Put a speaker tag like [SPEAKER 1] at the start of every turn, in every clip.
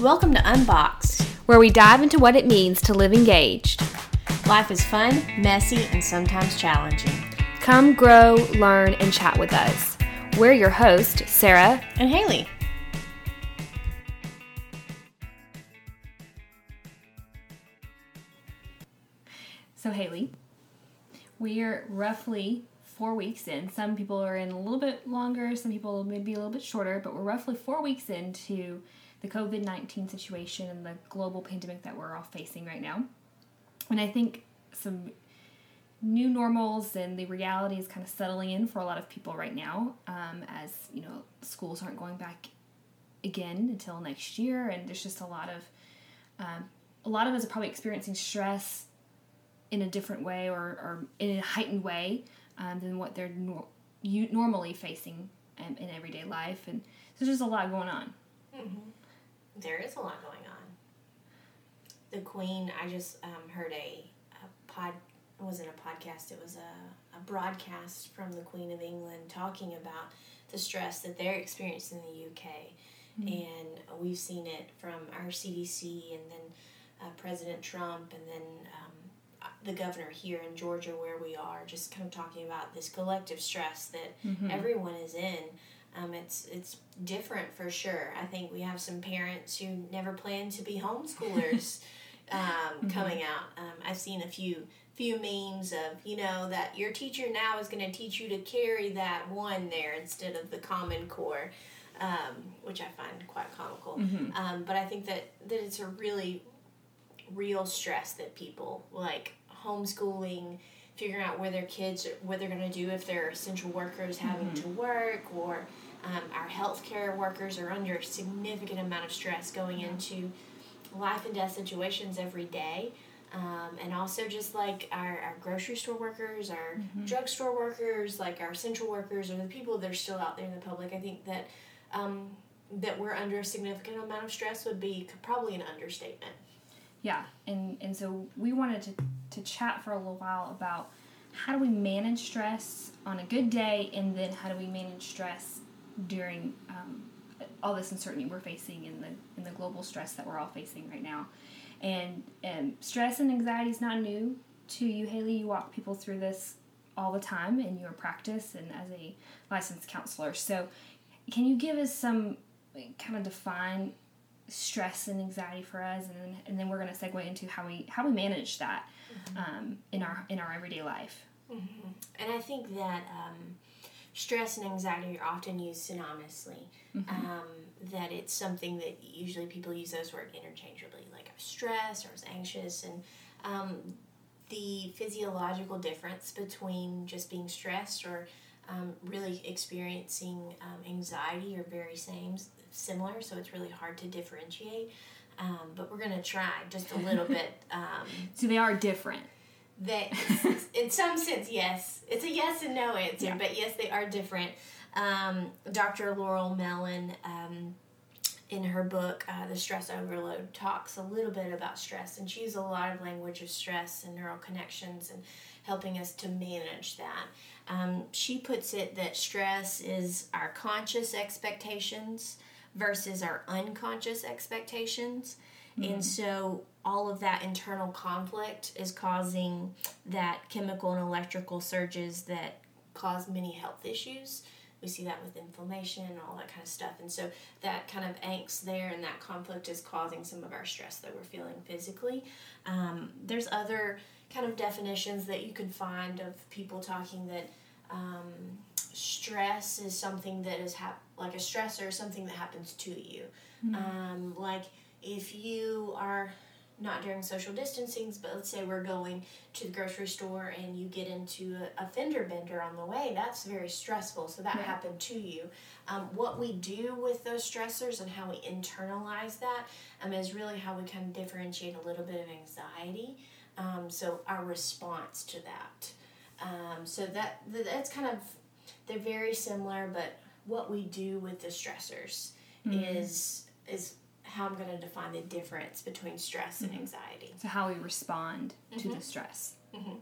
[SPEAKER 1] Welcome to Unboxed,
[SPEAKER 2] where we dive into what it means to live engaged.
[SPEAKER 1] Life is fun, messy, and sometimes challenging.
[SPEAKER 2] Come grow, learn, and chat with us. We're your hosts, Sarah
[SPEAKER 1] and Haley.
[SPEAKER 2] So, Haley, we are roughly four weeks in. Some people are in a little bit longer, some people maybe a little bit shorter, but we're roughly four weeks into the COVID 19 situation and the global pandemic that we're all facing right now. And I think some new normals and the reality is kind of settling in for a lot of people right now um, as you know schools aren't going back again until next year. And there's just a lot of um, a lot of us are probably experiencing stress in a different way or, or in a heightened way um, than what they're nor- normally facing um, in everyday life. And so there's just a lot going on.
[SPEAKER 3] Mm-hmm there is a lot going on. The Queen, I just um, heard a, a pod, it wasn't a podcast, it was a, a broadcast from the Queen of England talking about the stress that they're experiencing in the UK. Mm-hmm. And we've seen it from our CDC and then uh, President Trump and then um, the governor here in Georgia, where we are, just kind of talking about this collective stress that mm-hmm. everyone is in. Um, it's it's different for sure. I think we have some parents who never plan to be homeschoolers um, mm-hmm. coming out. Um, I've seen a few few memes of you know that your teacher now is going to teach you to carry that one there instead of the Common Core, um, which I find quite comical. Mm-hmm. Um, but I think that that it's a really real stress that people like homeschooling figuring out where their kids what they're going to do if they're essential workers having mm-hmm. to work or um, our healthcare workers are under a significant amount of stress going into life and death situations every day um, and also just like our, our grocery store workers our mm-hmm. drugstore workers like our essential workers or the people that are still out there in the public i think that um, that we're under a significant amount of stress would be probably an understatement
[SPEAKER 2] yeah and and so we wanted to to chat for a little while about how do we manage stress on a good day and then how do we manage stress during um, all this uncertainty we're facing in the in the global stress that we're all facing right now? And um, stress and anxiety is not new to you haley. You walk people through this all the time in your practice and as a licensed counselor. So can you give us some kind of define stress and anxiety for us? And then, and then we're going to segue into how we how we manage that mm-hmm. um, in our in our everyday life
[SPEAKER 3] mm-hmm. and i think that um, stress and anxiety are often used synonymously mm-hmm. um, that it's something that usually people use those words interchangeably like I was stressed or i was anxious and um, the physiological difference between just being stressed or um, really experiencing um, anxiety are very same similar, so it's really hard to differentiate. Um, but we're gonna try just a little bit. Um,
[SPEAKER 2] so they are different.
[SPEAKER 3] They, in some sense, yes, it's a yes and no answer, yeah. but yes, they are different. Um, Dr. Laurel Mellin, um, in her book, uh, The Stress Overload, talks a little bit about stress, and she uses a lot of language of stress and neural connections and helping us to manage that. Um, she puts it that stress is our conscious expectations versus our unconscious expectations. Mm-hmm. And so all of that internal conflict is causing that chemical and electrical surges that cause many health issues. We see that with inflammation and all that kind of stuff. And so that kind of angst there and that conflict is causing some of our stress that we're feeling physically. Um, there's other kind of definitions that you can find of people talking that um, stress is something that is hap- like a stressor is something that happens to you. Mm-hmm. Um, like if you are not during social distancing, but let's say we're going to the grocery store and you get into a, a fender bender on the way, that's very stressful. So that happened to you. Um, what we do with those stressors and how we internalize that um, is really how we kind of differentiate a little bit of anxiety. Um, so our response to that. Um, so that that's kind of they're very similar, but what we do with the stressors mm-hmm. is is how I'm going to define the difference between stress mm-hmm. and anxiety.
[SPEAKER 2] So how we respond mm-hmm. to the mm-hmm. stress. Mm-hmm.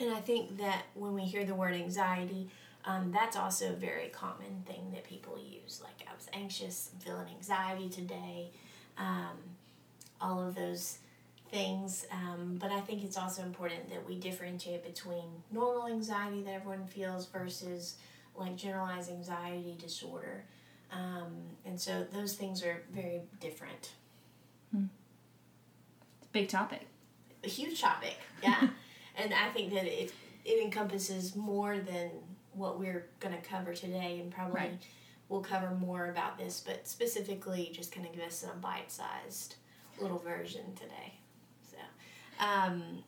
[SPEAKER 3] And I think that when we hear the word anxiety, um, that's also a very common thing that people use. Like, I was anxious, I'm feeling anxiety today, um, all of those things. Um, but I think it's also important that we differentiate between normal anxiety that everyone feels versus like generalized anxiety disorder. Um, and so those things are very different.
[SPEAKER 2] Big topic.
[SPEAKER 3] A huge topic, yeah. and I think that it, it encompasses more than what we're going to cover today, and probably
[SPEAKER 2] Right.
[SPEAKER 3] we'll cover more about this, but specifically just kind of give us a bite sized little version today. So, um,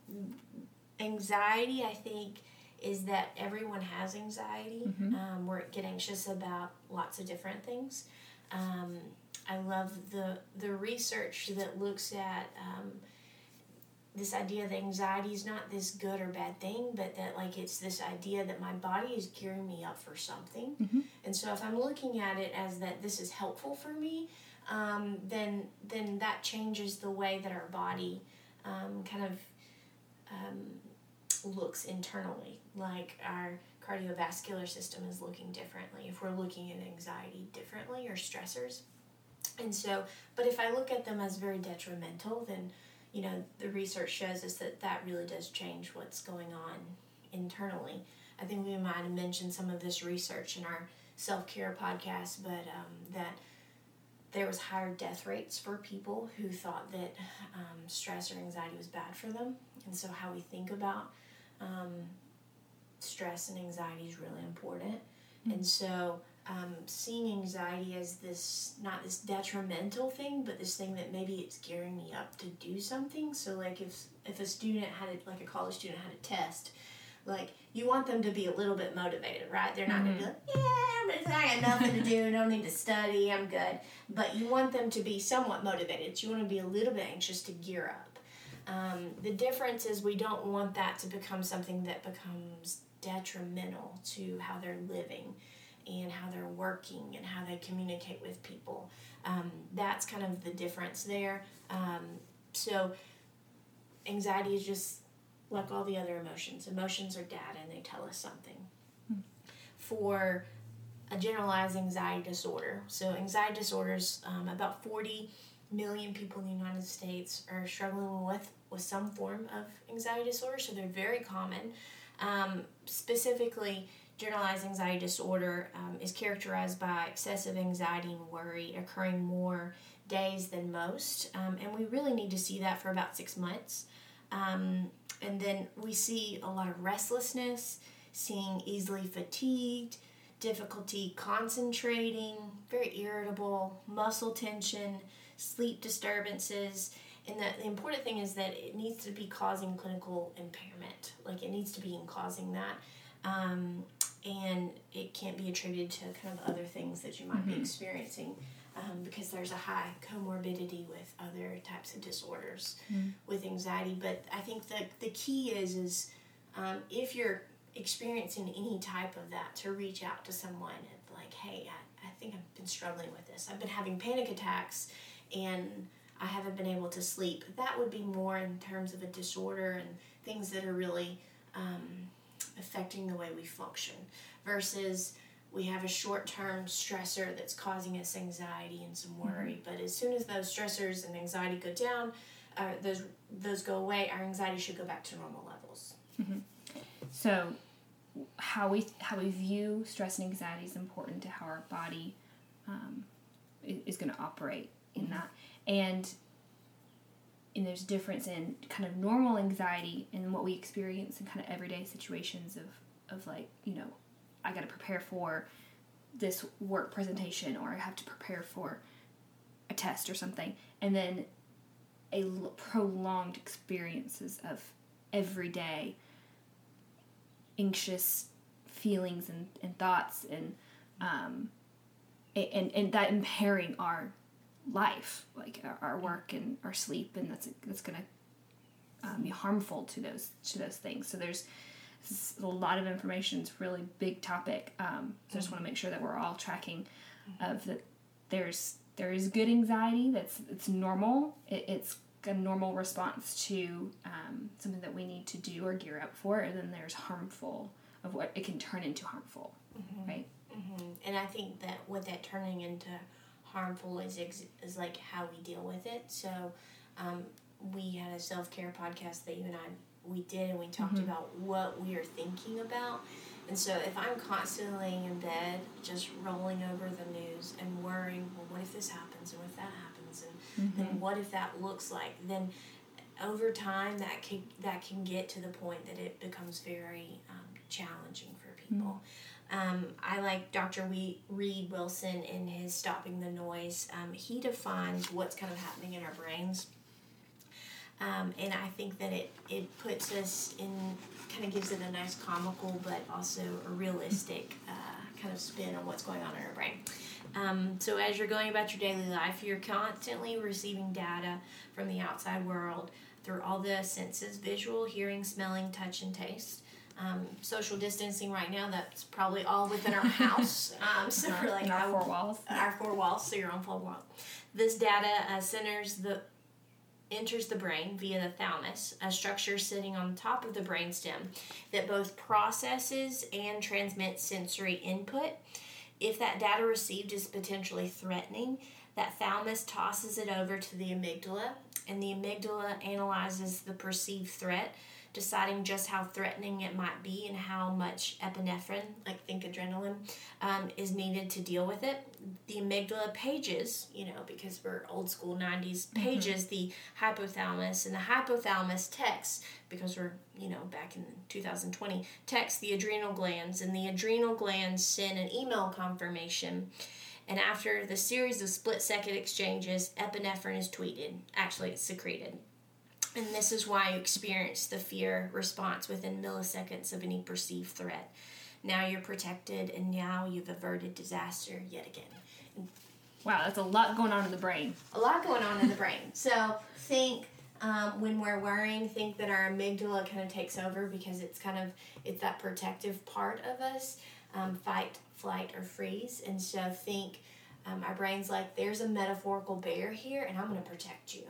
[SPEAKER 3] anxiety, I think, is that everyone has anxiety. Um, we get anxious about lots of different things. Um, I love the the research that looks at um, this idea that anxiety is not this good or bad thing, but that like it's this idea that my body is gearing me up for something. And so if I'm looking at it as that this is helpful for me, um, then then that changes the way that our body um, kind of um, looks internally. Like our cardiovascular system is looking differently if we're looking at anxiety differently or stressors. And so, but if I look at them as very detrimental, then you know the research shows us that that really does change what's going on internally. I think we might have mentioned some of this research in our self care podcast, but um, that there was higher death rates for people who thought that um, stress or anxiety was bad for them, and so how we think about um, stress and anxiety is really important. And so, um, seeing anxiety as this not this detrimental thing, but this thing that maybe it's gearing me up to do something. So, like if if a student had a, like a college student had a test, like you want them to be a little bit motivated, right? They're not gonna be like, yeah, I got nothing to do, no need to study, I'm good. But you want them to be somewhat motivated. You want to be a little bit anxious to gear up. Um, the difference is we don't want that to become something that becomes detrimental to how they're living and how they're working and how they communicate with people. Um, that's kind of the difference there. Um, so, anxiety is just like all the other emotions. Emotions are data and they tell us something. For a generalized anxiety disorder, so anxiety disorders, um, about 40 million people in the United States are struggling with with some form of anxiety disorder, so they're very common. Um, specifically, generalized anxiety disorder um, is characterized by excessive anxiety and worry occurring more days than most, um, and we really need to see that for about six months. Um, and then we see a lot of restlessness, seeing easily fatigued, difficulty concentrating, very irritable, muscle tension, sleep disturbances. And the, the important thing is that it needs to be causing clinical impairment. Like it needs to be in causing that. Um, and it can't be attributed to kind of other things that you might be experiencing um, because there's a high comorbidity with other types of disorders with anxiety. But I think the, the key is is um, if you're experiencing any type of that, to reach out to someone and like, hey, I, I think I've been struggling with this. I've been having panic attacks and I haven't been able to sleep. That would be more in terms of a disorder and things that are really um, affecting the way we function versus we have a short-term stressor that's causing us anxiety and some worry. But as soon as those stressors and anxiety go down uh, those those go away our anxiety should go back to normal levels.
[SPEAKER 2] So, how we how we view stress and anxiety is important to how our body um, is going to operate in that, and and there's a difference in kind of normal anxiety and what we experience in kind of everyday situations of of like you know I got to prepare for this work presentation or I have to prepare for a test or something, and then a l- prolonged experiences of everyday anxious feelings and, and thoughts and um and and that impairing our life like our, work and our sleep and that's that's gonna um, be harmful to those to those things. So there's a lot of information. It's a really big topic. Um, so I just want to make sure that we're all tracking of that there's there is good anxiety that's it's normal. It, it's a normal response to um, something that we need to do or gear up for and then there's harmful of what it can turn into harmful, right?
[SPEAKER 3] Mm-hmm. And I think that what that turning into harmful is ex- is like how we deal with it. So, um, we had a self care podcast that you and I we did, and we talked about what we are thinking about. And so, if I'm constantly in bed, just rolling over the news and worrying, well, what if this happens, and what if that happens, and then what if that looks like, then over time that can that can get to the point that it becomes very um, challenging for people. Um, I like Dr. Reid Wilson in his Stopping the Noise. Um, he defines what's kind of happening in our brains. Um, and I think that it, it puts us in, kind of gives it a nice comical but also a realistic uh, kind of spin on what's going on in our brain. Um, so as you're going about your daily life, you're constantly receiving data from the outside world through all the senses visual, hearing, smelling, touch, and taste. Um, social distancing right now, that's probably all within our house. Um, so we're like,
[SPEAKER 2] our four walls.
[SPEAKER 3] our four walls, so your own four walls. This data uh, centers the enters the brain via the thalamus, a structure sitting on top of the brainstem that both processes and transmits sensory input. If that data received is potentially threatening, that thalamus tosses it over to the amygdala, and the amygdala analyzes the perceived threat, deciding just how threatening it might be and how much epinephrine, like think adrenaline, um, is needed to deal with it. The amygdala pages, you know, because we're old school 90s, pages the hypothalamus, and the hypothalamus texts, because we're, you know, back in 2020, texts the adrenal glands, and the adrenal glands send an email confirmation. And after the series of split second exchanges, epinephrine is tweeted. Actually, it's secreted. And this is why you experience the fear response within milliseconds of any perceived threat. Now you're protected, and now you've averted disaster yet again.
[SPEAKER 2] Wow, that's a lot going on in the brain.
[SPEAKER 3] A lot going on in the brain. So think um, when we're worrying, think that our amygdala kind of takes over because it's kind of it's that protective part of us, um, fight, flight, or freeze. And so think. Um, our brain's like, there's a metaphorical bear here, and I'm going to protect you.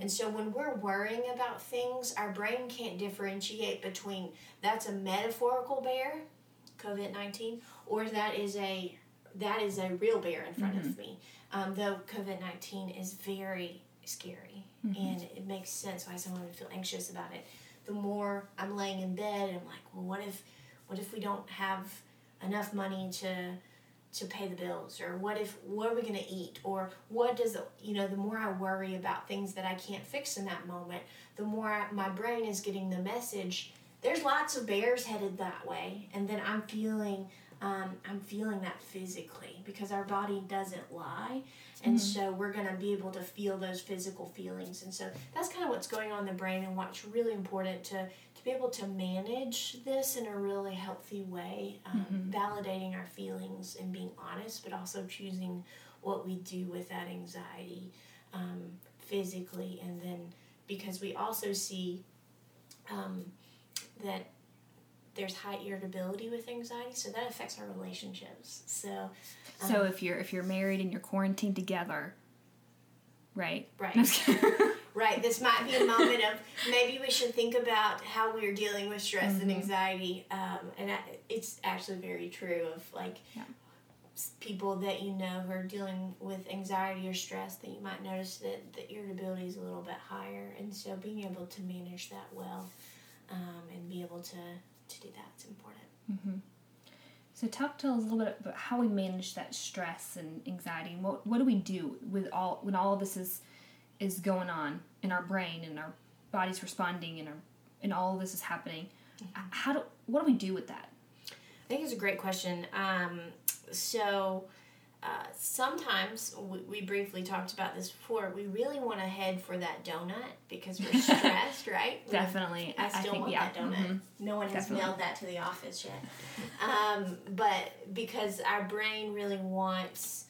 [SPEAKER 3] And so when we're worrying about things, our brain can't differentiate between that's a metaphorical bear, COVID nineteen, or that is a that is a real bear in front of me. Um, though COVID nineteen is very scary, and it makes sense why someone would feel anxious about it. The more I'm laying in bed, and I'm like, well, what if, what if we don't have enough money to to pay the bills or what if what are we going to eat or what does it, you know the more i worry about things that i can't fix in that moment the more I, my brain is getting the message there's lots of bears headed that way and then i'm feeling um, i'm feeling that physically because our body doesn't lie and so we're going to be able to feel those physical feelings and so that's kind of what's going on in the brain and what's really important to be able to manage this in a really healthy way um, validating our feelings and being honest but also choosing what we do with that anxiety um, physically and then because we also see um, that there's high irritability with anxiety so that affects our relationships so
[SPEAKER 2] So if you're if you're married and you're quarantined together, right?
[SPEAKER 3] Right. Right. This might be a moment of maybe we should think about how we're dealing with stress and anxiety. Um, and I, it's actually very true of like
[SPEAKER 2] Yeah.
[SPEAKER 3] people that you know who are dealing with anxiety or stress that you might notice that the irritability is a little bit higher. And so being able to manage that well um, and be able to, to do that is important.
[SPEAKER 2] So talk to us a little bit about how we manage that stress and anxiety. And what what do we do with all when all of this is is going on in our brain and our body's responding and our and all of this is happening? How do what do we do with that?
[SPEAKER 3] I think it's a great question. Um, so uh, sometimes we, we briefly talked about this before. We really want to head for that donut because we're stressed, right?
[SPEAKER 2] Definitely,
[SPEAKER 3] I still
[SPEAKER 2] think
[SPEAKER 3] want
[SPEAKER 2] yeah.
[SPEAKER 3] that donut.
[SPEAKER 2] mhm.
[SPEAKER 3] No one has mailed that to the office yet. Um, but because our brain really wants,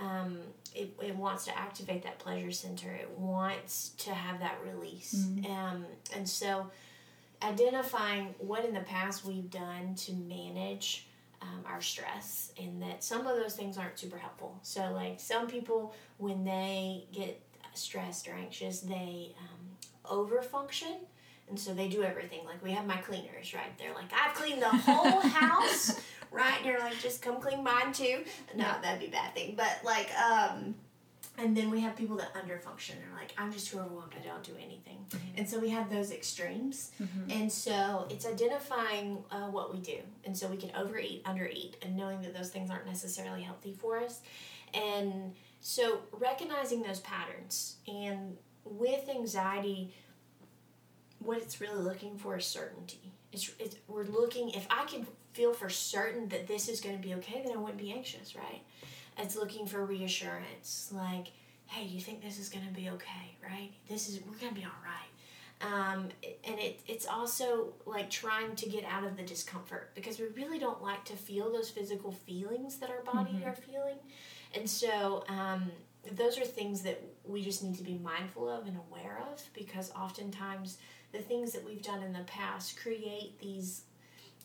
[SPEAKER 3] um, it, it wants to activate that pleasure center. It wants to have that release.
[SPEAKER 2] Mm-hmm.
[SPEAKER 3] Um, and so identifying what in the past we've done to manage um, our stress and that some of those things aren't super helpful. So, like some people, when they get stressed or anxious, they um, overfunction And so they do everything. Like we have my cleaners right They're Like I've cleaned the whole house, right? And you're like, just come clean mine too. No, that'd be a bad thing. But like, um, and then we have people that underfunction. They're like, I'm just too overwhelmed. I don't do anything. And so we have those extremes. And so it's identifying uh, what we do. And so we can overeat, undereat, and knowing that those things aren't necessarily healthy for us. And so recognizing those patterns. And with anxiety, what it's really looking for is certainty. It's, it's we're looking if I can feel for certain that this is going to be okay, then I wouldn't be anxious, right? It's looking for reassurance, like, hey, you think this is going to be okay, right? This is we're going to be all right. Um, and it, it's also like trying to get out of the discomfort because we really don't like to feel those physical feelings that our body are feeling. And so um, those are things that we just need to be mindful of and aware of because oftentimes the things that we've done in the past create these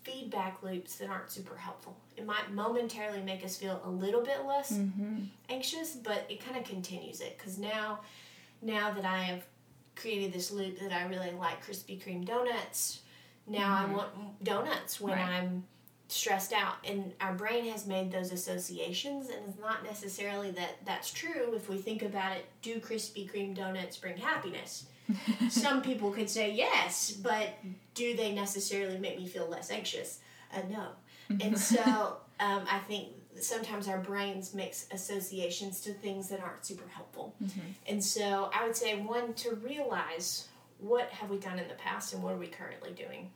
[SPEAKER 3] feedback loops that aren't super helpful. It might momentarily make us feel a little bit less
[SPEAKER 2] Mm-hmm.
[SPEAKER 3] anxious, but it kind of continues it because now, now that I have created this loop that I really like Krispy Kreme donuts, now I want donuts when
[SPEAKER 2] Right.
[SPEAKER 3] I'm stressed out, and our brain has made those associations, and it's not necessarily that that's true. If we think about it, do Krispy Kreme donuts bring happiness? Some people could say yes, but do they necessarily make me feel less anxious? Uh, no. And so um, I think sometimes our brains mix associations to things that aren't super helpful. And so I would say one to realize what have we done in the past and what are we currently doing.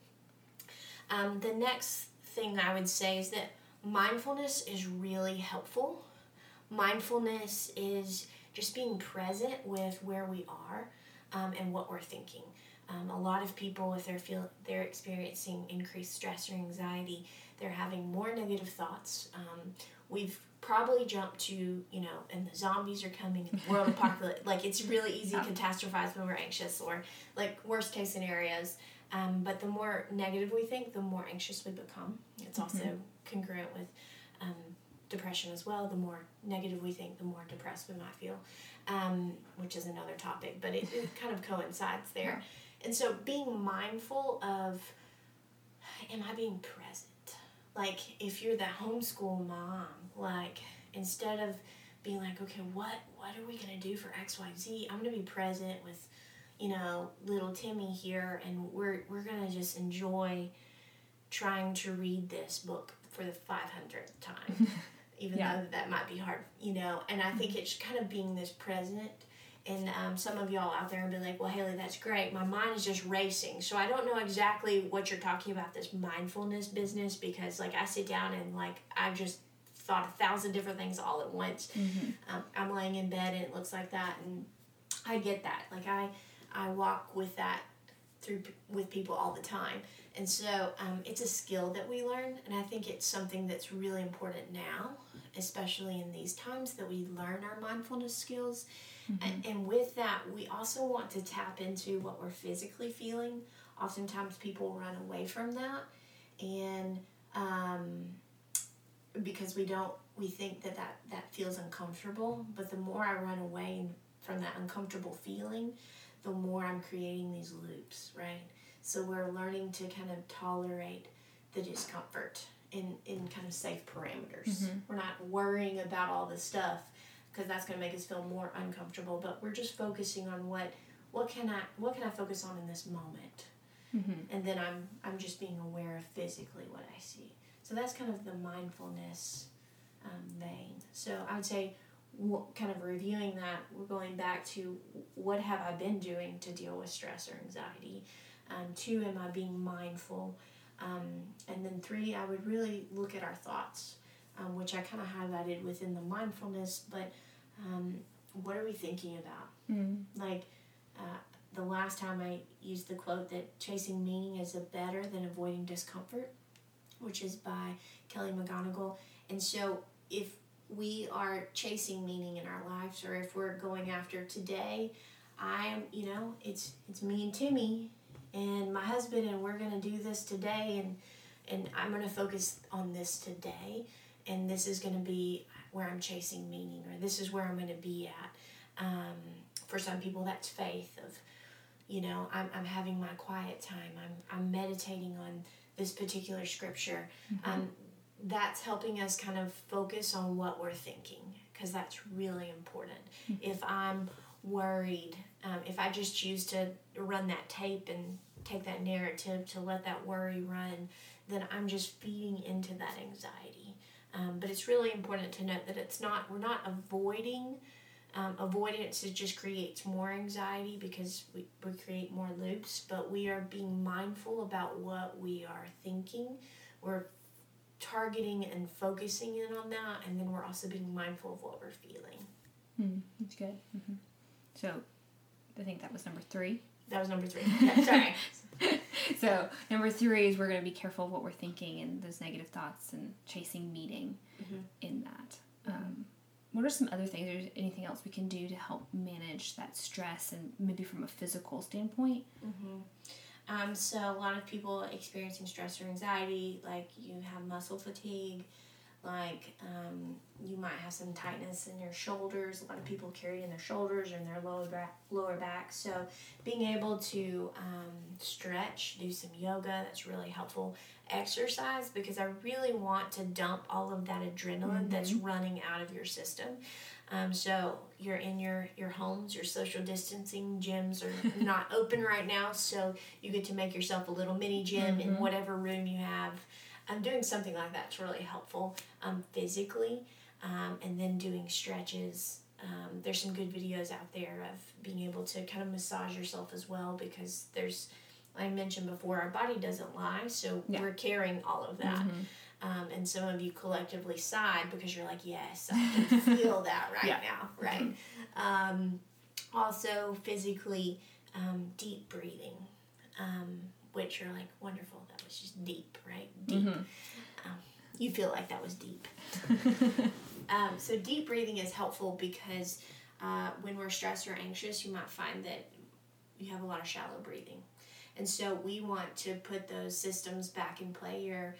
[SPEAKER 3] Um, the next thing I would say is that mindfulness is really helpful. Mindfulness is just being present with where we are um, and what we're thinking. Um, a lot of people, if they're feel they're experiencing increased stress or anxiety, they're having more negative thoughts. Um, we've probably jumped to you know, and the zombies are coming, and the world apocalypse. Like it's really easy to catastrophize when we're anxious, or like worst case scenarios. Um, but the more negative we think, the more anxious we become. It's also congruent with um, depression as well. The more negative we think, the more depressed we might feel, um, which is another topic, but it, it kind of coincides there. And so being mindful of, am I being present? Like if you're the homeschool mom, like instead of being like, okay, what what are we gonna do for X, Y, Z? I'm gonna be present with, you know, little Timmy here, and we're we're gonna just enjoy trying to read this book for the 500th time, even
[SPEAKER 2] Yeah.
[SPEAKER 3] though that might be hard, you know. And I think it's kind of being this present. And um, some of y'all out there and be like, well, Haley, that's great. My mind is just racing. So I don't know exactly what you're talking about, this mindfulness business, because like I sit down and like I've just thought a thousand different things all at once. Um, I'm laying in bed and it looks like that. And I get that. Like I, I walk with that through with people all the time. And so um, it's a skill that we learn, and I think it's something that's really important now, especially in these times that we learn our mindfulness skills. And, and with that, we also want to tap into what we're physically feeling. Oftentimes, people run away from that, and um, because we don't, we think that, that that feels uncomfortable. But the more I run away from that uncomfortable feeling, the more I'm creating these loops, right? So we're learning to kind of tolerate the discomfort in, in kind of safe parameters. We're not worrying about all this stuff because that's going to make us feel more uncomfortable, but we're just focusing on what what can I what can I focus on in this moment? And then I'm I'm just being aware of physically what I see. So that's kind of the mindfulness um, vein. So I would say kind of reviewing that, we're going back to what have I been doing to deal with stress or anxiety. Um, two, am I being mindful? Um, and then three, I would really look at our thoughts, um, which I kind of highlighted within the mindfulness. But um, what are we thinking about?
[SPEAKER 2] Mm.
[SPEAKER 3] Like uh, the last time I used the quote that chasing meaning is a better than avoiding discomfort, which is by Kelly McGonigal. And so if we are chasing meaning in our lives or if we're going after today, I'm, you know, it's it's me and Timmy and my husband and we're going to do this today and and I'm going to focus on this today and this is going to be where I'm chasing meaning or this is where I'm going to be at. Um, for some people that's faith of you know, I'm, I'm having my quiet time. I'm, I'm meditating on this particular scripture. Um, that's helping us kind of focus on what we're thinking because that's really important. If I'm worried, um, if I just choose to run that tape and take that narrative to let that worry run, then I'm just feeding into that anxiety. Um, but it's really important to note that it's not, we're not avoiding. Um, avoidance it just creates more anxiety because we, we create more loops, but we are being mindful about what we are thinking. We're targeting and focusing in on that, and then we're also being mindful of what we're feeling.
[SPEAKER 2] Mm, that's good. hmm So, I think that was number three.
[SPEAKER 3] That was number three. Yeah, sorry.
[SPEAKER 2] So, number three is we're going to be careful of what we're thinking and those negative thoughts and chasing meaning
[SPEAKER 3] Mhm.
[SPEAKER 2] in that. Um, what are some other things? Is there anything else we can do to help manage that stress and maybe from a physical standpoint?
[SPEAKER 3] Um, so a lot of people experiencing stress or anxiety, like you have muscle fatigue, like um, you might have some tightness in your shoulders. A lot of people carry it in their shoulders or in their lower back. Lower back. So being able to um, stretch, do some yoga, that's really helpful. Exercise because I really want to dump all of that adrenaline that's running out of your system. Um, so you're in your your homes, your social distancing gyms are not open right now, so you get to make yourself a little mini gym in whatever room you have. Um, doing something like that's really helpful um, physically, um, and then doing stretches. Um, there's some good videos out there of being able to kind of massage yourself as well because there's, I mentioned before, our body doesn't lie, so
[SPEAKER 2] Yeah.
[SPEAKER 3] we're carrying all of that. Um, and some of you collectively sighed because you're like, yes, I can feel that right
[SPEAKER 2] Yeah.
[SPEAKER 3] now, right? Um, also, physically, um, deep breathing, um, which are like wonderful. That was just deep, right? Deep. Um, you feel like that was deep. um, so, deep breathing is helpful because uh, when we're stressed or anxious, you might find that you have a lot of shallow breathing. And so, we want to put those systems back in play. Your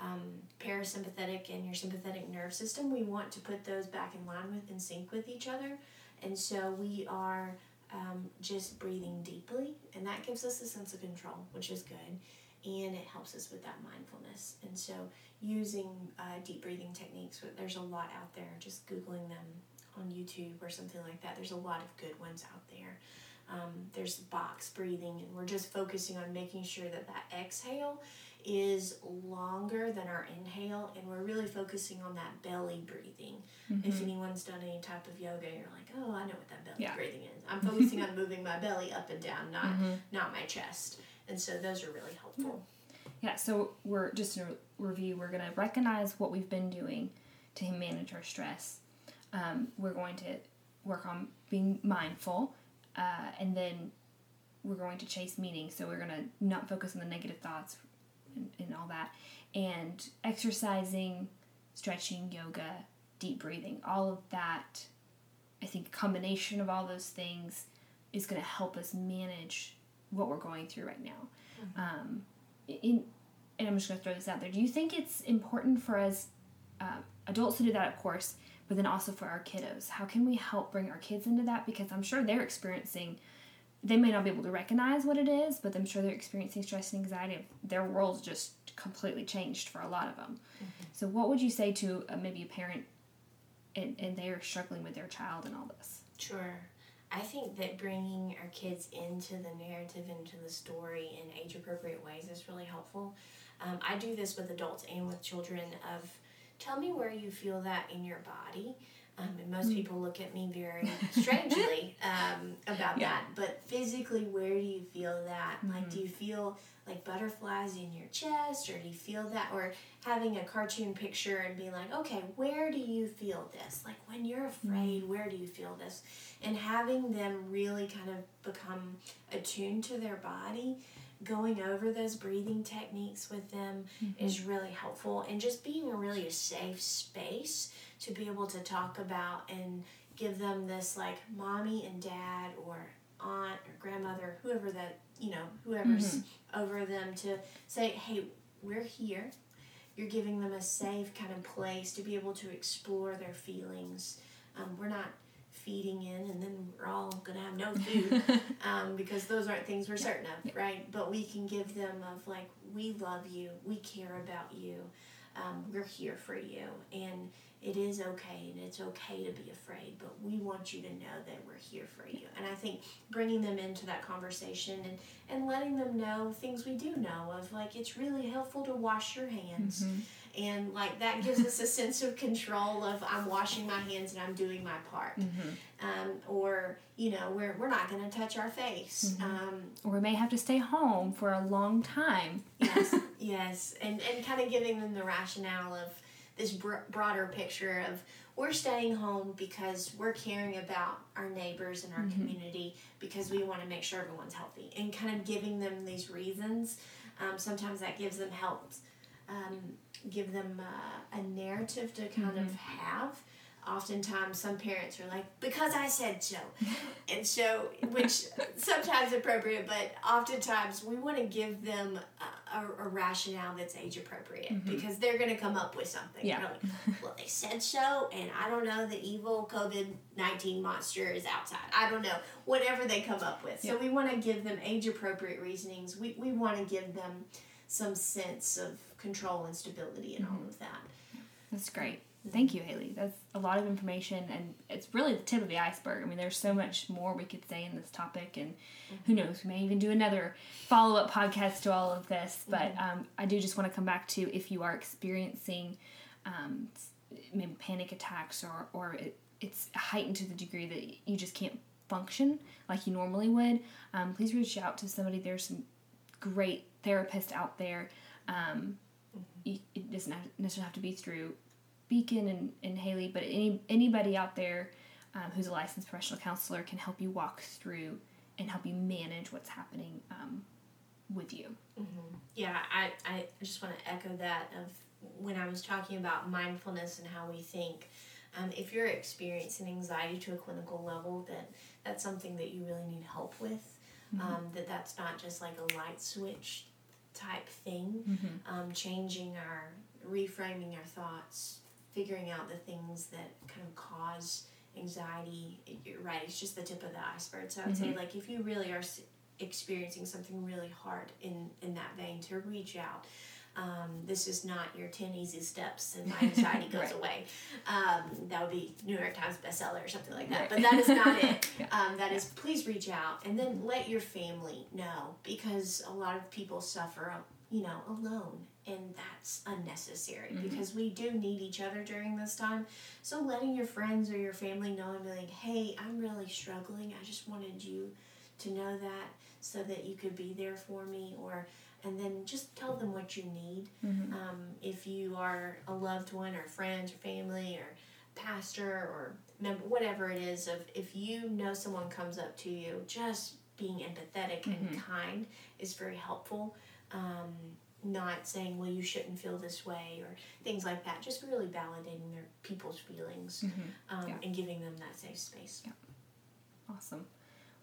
[SPEAKER 3] um, parasympathetic and your sympathetic nerve system, we want to put those back in line with and sync with each other. And so we are um, just breathing deeply, and that gives us a sense of control, which is good. And it helps us with that mindfulness. And so, using uh, deep breathing techniques, there's a lot out there. Just Googling them on YouTube or something like that. There's a lot of good ones out there. Um, there's box breathing, and we're just focusing on making sure that that exhale is longer than our inhale, and we're really focusing on that belly breathing. If anyone's done any type of yoga, you're like, oh, I know what that belly
[SPEAKER 2] Yeah.
[SPEAKER 3] breathing is. I'm focusing on moving my belly up and down, not not my chest, and so those are really helpful.
[SPEAKER 2] Yeah, so we're just in a review, we're going to recognize what we've been doing to manage our stress. Um, we're going to work on being mindful, uh, and then we're going to chase meaning. So we're going to not focus on the negative thoughts and, and all that. And exercising, stretching, yoga, deep breathing, all of that, I think, combination of all those things is going to help us manage what we're going through right now. Um, in, and I'm just going to throw this out there. Do you think it's important for us uh, adults to do that, of course, but then also for our kiddos? How can we help bring our kids into that? Because I'm sure they're experiencing, they may not be able to recognize what it is, but I'm sure they're experiencing stress and anxiety. Their world's just completely changed for a lot of them. So, what would you say to uh, maybe a parent and, and they're struggling with their child and all this?
[SPEAKER 3] Sure. I think that bringing our kids into the narrative, into the story in age appropriate ways is really helpful. Um, I do this with adults and with children of tell me where you feel that in your body. Um, and most people look at me very strangely um, about
[SPEAKER 2] Yeah.
[SPEAKER 3] that. But physically, where do you feel that? Like, do you feel like butterflies in your chest, or do you feel that? Or having a cartoon picture and being like, okay, where do you feel this? Like, when you're afraid, where do you feel this? And having them really kind of become attuned to their body going over those breathing techniques with them is really helpful and just being a really a safe space to be able to talk about and give them this like mommy and dad or aunt or grandmother whoever that you know whoever's over them to say hey we're here. You're giving them a safe kind of place to be able to explore their feelings. Um, we're not feeding in, and then we're all gonna have no food um, because those aren't things we're certain of,
[SPEAKER 2] Yeah.
[SPEAKER 3] right? But we can give them of like, we love you, we care about you, um, we're here for you, and it is okay, and it's okay to be afraid, but we want you to know that we're here for you. And I think bringing them into that conversation and and letting them know things we do know of, like it's really helpful to wash your hands and like that gives us a sense of control of I'm washing my hands and I'm doing my part. Um, or you know we're we're not going to touch our face. Um,
[SPEAKER 2] Or we may have to stay home for a long time.
[SPEAKER 3] yes, yes, and and kind of giving them the rationale of this br- broader picture of we're staying home because we're caring about our neighbors and our community because we want to make sure everyone's healthy and kind of giving them these reasons. Um, sometimes that gives them help, um, give them uh, a narrative to kind of have. Oftentimes, some parents are like, "Because I said so," and so, which sometimes appropriate, but oftentimes we want to give them a, a, a rationale that's age appropriate mm-hmm. because they're going to come up with something.
[SPEAKER 2] Yeah.
[SPEAKER 3] Like, well, they said so, and I don't know. The evil COVID nineteen monster is outside. I don't know. Whatever they come up with. So
[SPEAKER 2] Yeah.
[SPEAKER 3] we want to give them age appropriate reasonings. We we want to give them some sense of control and stability and all mm-hmm. of that.
[SPEAKER 2] That's great. Thank you, Haley. That's a lot of information, and it's really the tip of the iceberg. I mean, there's so much more we could say in this topic, and who knows, we may even do another follow up podcast to all of this. But um, I do just want to come back to if you are experiencing um, maybe panic attacks or, or it, it's heightened to the degree that you just can't function like you normally would, um, please reach out to somebody. There's some great therapists out there. Um, you, it doesn't have, necessarily have to be through Beacon and, and Haley, but any anybody out there um, who's a licensed professional counselor can help you walk through and help you manage what's happening um, with you.
[SPEAKER 3] Yeah, I, I just want to echo that of when I was talking about mindfulness and how we think. Um, if you're experiencing anxiety to a clinical level, that that's something that you really need help with. Um, that that's not just like a light switch type thing. Um, changing our, reframing our thoughts, figuring out the things that kind of cause anxiety. You're right. It's just the tip of the iceberg. So I would say like if you really are experiencing something really hard in in that vein, to reach out. Um, this is not your 10 easy steps and my anxiety goes
[SPEAKER 2] Right.
[SPEAKER 3] away. Um, that would be New York Times bestseller or something like that.
[SPEAKER 2] Right.
[SPEAKER 3] But that is not it.
[SPEAKER 2] Yeah.
[SPEAKER 3] um, that is, please reach out and then let your family know because a lot of people suffer, you know, alone. And that's unnecessary because we do need each other during this time. So letting your friends or your family know and be like, hey, I'm really struggling. I just wanted you to know that so that you could be there for me or and then just tell them what you need. Um, if you are a loved one or friends or family or pastor or member whatever it is of if you know someone comes up to you just being empathetic and kind is very helpful. Um, not saying well you shouldn't feel this way or things like that just really validating their people's feelings um,
[SPEAKER 2] Yeah.
[SPEAKER 3] and giving them that safe space
[SPEAKER 2] Awesome.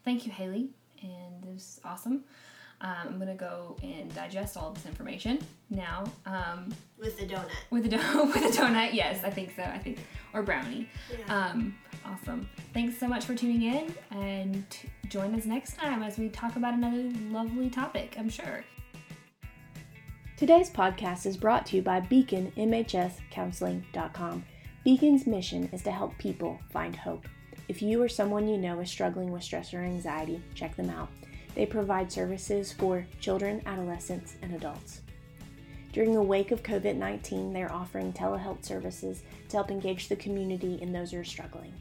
[SPEAKER 2] Thank you, Haley. And this is awesome. Um, I'm going to go and digest all this information now um,
[SPEAKER 3] with the donut
[SPEAKER 2] with a, do- with a donut. Yes, I think so. I think. Or brownie.
[SPEAKER 3] Yeah.
[SPEAKER 2] Um, awesome. Thanks so much for tuning in and t- join us next time as we talk about another lovely topic, I'm sure.
[SPEAKER 1] Today's podcast is brought to you by BeaconMHSCounseling.com. Beacon's mission is to help people find hope. If you or someone you know is struggling with stress or anxiety, check them out. They provide services for children, adolescents, and adults. During the wake of COVID 19, they're offering telehealth services to help engage the community and those who are struggling.